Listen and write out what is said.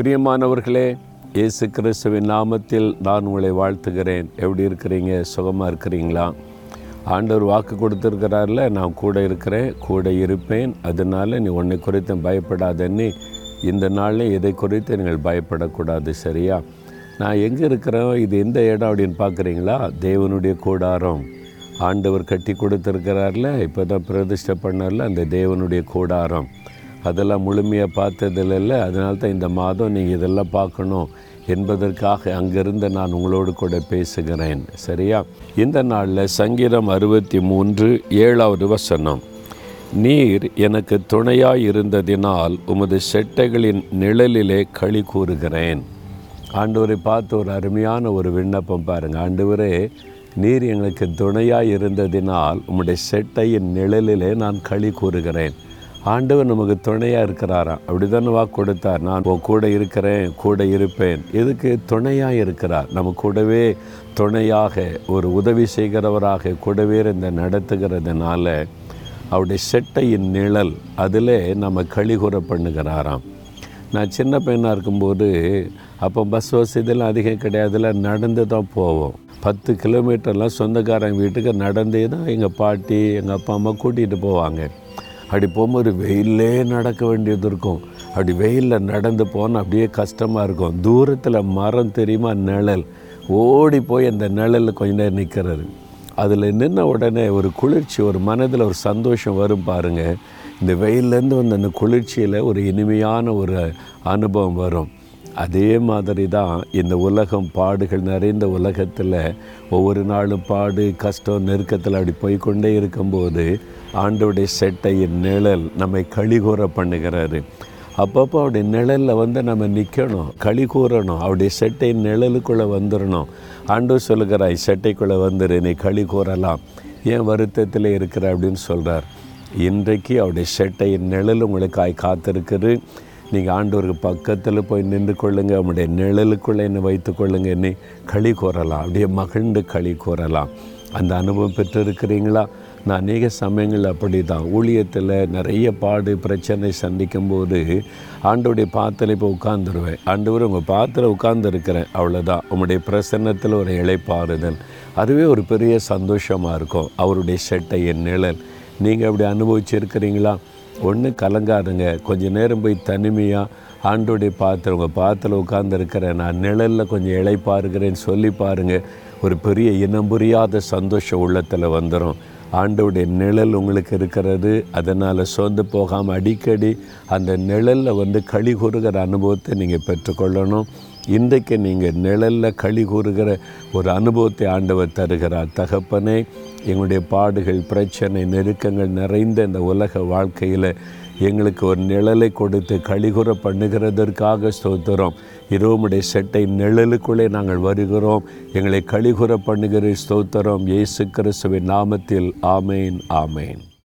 பிரியமானவர்களே இயேசு கிறிஸ்துவின் நாமத்தில் நான் உங்களை வாழ்த்துகிறேன். எப்படி இருக்கிறீங்க? சுகமாக இருக்கிறீங்களா? ஆண்டவர் வாக்கு கொடுத்துருக்கிறார்ல நான் கூட இருக்கிறேன் கூட இருப்பேன். அதனால நீ உன்னை குறித்து பயப்படாதன்னு இந்த நாளில் எதை குறித்து நீங்கள் பயப்படக்கூடாது சரியா? நான் எங்கே இருக்கிறோம் இது எந்த இடம் அப்படின்னு பார்க்குறீங்களா? தேவனுடைய கூடாரம். ஆண்டவர் கட்டி கொடுத்துருக்கிறார்ல இப்போ தான் பிரதிஷ்டை பண்ணார்ல அந்த தேவனுடைய கூடாரம். அதெல்லாம் முழுமையாக பார்த்ததில் இல்லை. அதனால தான் இந்த மாதம் நீங்கள் இதெல்லாம் பார்க்கணும் என்பதற்காக அங்கிருந்து நான் உங்களோடு கூட பேசுகிறேன். சரியா? இந்த நாளில் சங்கீதம் அறுபத்தி மூன்று ஏழாவது வசனம். நீர் எனக்கு துணையாய் இருந்ததினால் உமது செட்டைகளின் நிழலிலே களி கூறுகிறேன். ஆண்டவரை பார்த்து ஒரு அருமையான ஒரு விண்ணப்பம் பாருங்கள் ஆண்டவரே நீர் எங்களுக்கு துணையாக இருந்ததினால் உம்முடைய செட்டையின் நிழலிலே நான் களி கூறுகிறேன். ஆண்டவர் நமக்கு துணையாக இருக்கிறாராம் அப்படி தானே வாக்கு கொடுத்தார். நான் உன் கூட இருக்கிறேன் கூட இருப்பேன். எதுக்கு துணையாக இருக்கிறார்? நம்ம கூடவே துணையாக ஒரு உதவி செய்கிறவராக கூடவே இருந்த நடத்துகிறதுனால அவருடைய செட்டையின் நிழல் அதில் நம்ம கழிகுற பண்ணுகிறாராம். நான் சின்ன பையனாக இருக்கும்போது அப்போ பஸ் வசதியெல்லாம் அதிகம் கிடையாதுல நடந்து தான் போவோம். பத்து கிலோமீட்டர்லாம் சொந்தக்காரங்க வீட்டுக்கு நடந்தே தான் எங்கள் பாட்டி எங்கள் அப்பா அம்மா கூட்டிகிட்டு போவாங்க. அப்படி போகும்போது வெயிலே நடக்க வேண்டியது இருக்கும். அப்படி வெயிலில் நடந்து போனால் அப்படியே கஷ்டமாக இருக்கும். தூரத்தில் மரம் தெரியுமா? நிழல். ஓடி போய் அந்த நிழலில் கொஞ்ச நேரம் நிற்கிறது அதில் நின்ன உடனே ஒரு குளிர்ச்சி ஒரு மனதில் ஒரு சந்தோஷம் வரும் பாருங்கள் இந்த வெயிலேருந்து வந்த அந்த குளிர்ச்சியில் ஒரு இனிமையான ஒரு அனுபவம் வரும். அதே மாதிரி தான் இந்த உலகம் பாடுகள் நிறைந்த உலகத்தில் ஒவ்வொரு நாளும் பாடு கஷ்டம் நெருக்கத்தில் அப்படி போய்க்கொண்டே இருக்கும்போது ஆண்டோடைய செட்டையின் நிழல் நம்மை கழிகூற பண்ணுகிறாரு. அப்பப்போ அவருடைய நிழலில் வந்து நம்ம நிற்கணும் களி கூறணும் அவருடைய செட்டையின் நிழலுக்குள்ளே வந்துடணும் ஆண்டு சொல்லுகிறாய் செட்டைக்குள்ளே வந்துரு நீ களி கூறலாம் ஏன் வருத்தத்தில் இருக்கிற? அப்படின்னு சொல்கிறார் இன்றைக்கு அவருடைய செட்டையின் நிழல் உங்களுக்காய் காத்திருக்குது. நீங்கள் ஆண்டவருக்கு பக்கத்தில் போய் நின்று கொள்ளுங்கள் அவனுடைய நிழலுக்குள்ளே என்னை வைத்து கொள்ளுங்க என்னை களி கூறலாம் அப்படியே மகிழ்ந்து களி கூறலாம் அந்த அனுபவம் பெற்றிருக்கிறீங்களா? நான் அநேக சமயங்கள் அப்படி தான் ஊழியத்தில் நிறைய பாடு பிரச்சனை சந்திக்கும் போது ஆண்டோடைய பாத்தில் இப்போ உட்காந்துருவேன் ஆண்டவர் உங்கள் பாத்தில் உட்காந்துருக்கிறேன் அவ்வளோதான் உங்களுடைய பிரசன்னத்தில் ஒரு இழைப்பாறுதல் அதுவே ஒரு பெரிய சந்தோஷமாக இருக்கும். அவருடைய செட்டை என் நிழல். நீங்கள் அப்படி அனுபவிச்சிருக்கிறீங்களா? ஒன்று கலங்காதுங்க. கொஞ்சம் நேரம் போய் தனிமையாக ஆண்டோடைய பாத்திரம் உங்கள் பாத்தில் உட்காந்துருக்கிறேன் நான் நிழலில் கொஞ்சம் இழைப்பாருக்கிறேன்னு சொல்லி பாருங்கள் ஒரு பெரிய இனம் புரியாத சந்தோஷம் உள்ளத்தில் வந்துடும் ஆண்டோடைய நிழல் உங்களுக்கு இருக்கிறது. அதனால் சோர்ந்து போகாமல் அடிக்கடி அந்த நிழலில் வந்து களி கூறுகிற அனுபவத்தை நீங்கள் பெற்றுக்கொள்ளணும். இன்றைக்கு நீங்கள் நிழலில் களி கூறுகிற ஒரு அனுபவத்தை ஆண்டவர் தருகிறார். தகப்பனே எங்களுடைய பாடுகள் பிரச்சனை நெருக்கங்கள் நிறைந்த இந்த உலக வாழ்க்கையில் எங்களுக்கு ஒரு நிழலை கொடுத்து கழிகுற பண்ணுகிறதற்காக ஸ்தோத்திரம். இரவுமுடைய செட்டை நிழலுக்குள்ளே நாங்கள் வருகிறோம். எங்களை கழிகுற பண்ணுகிற ஸ்தோத்திரம். இயேசு கிறிஸ்துவின் நாமத்தில். ஆமேன் ஆமேன்.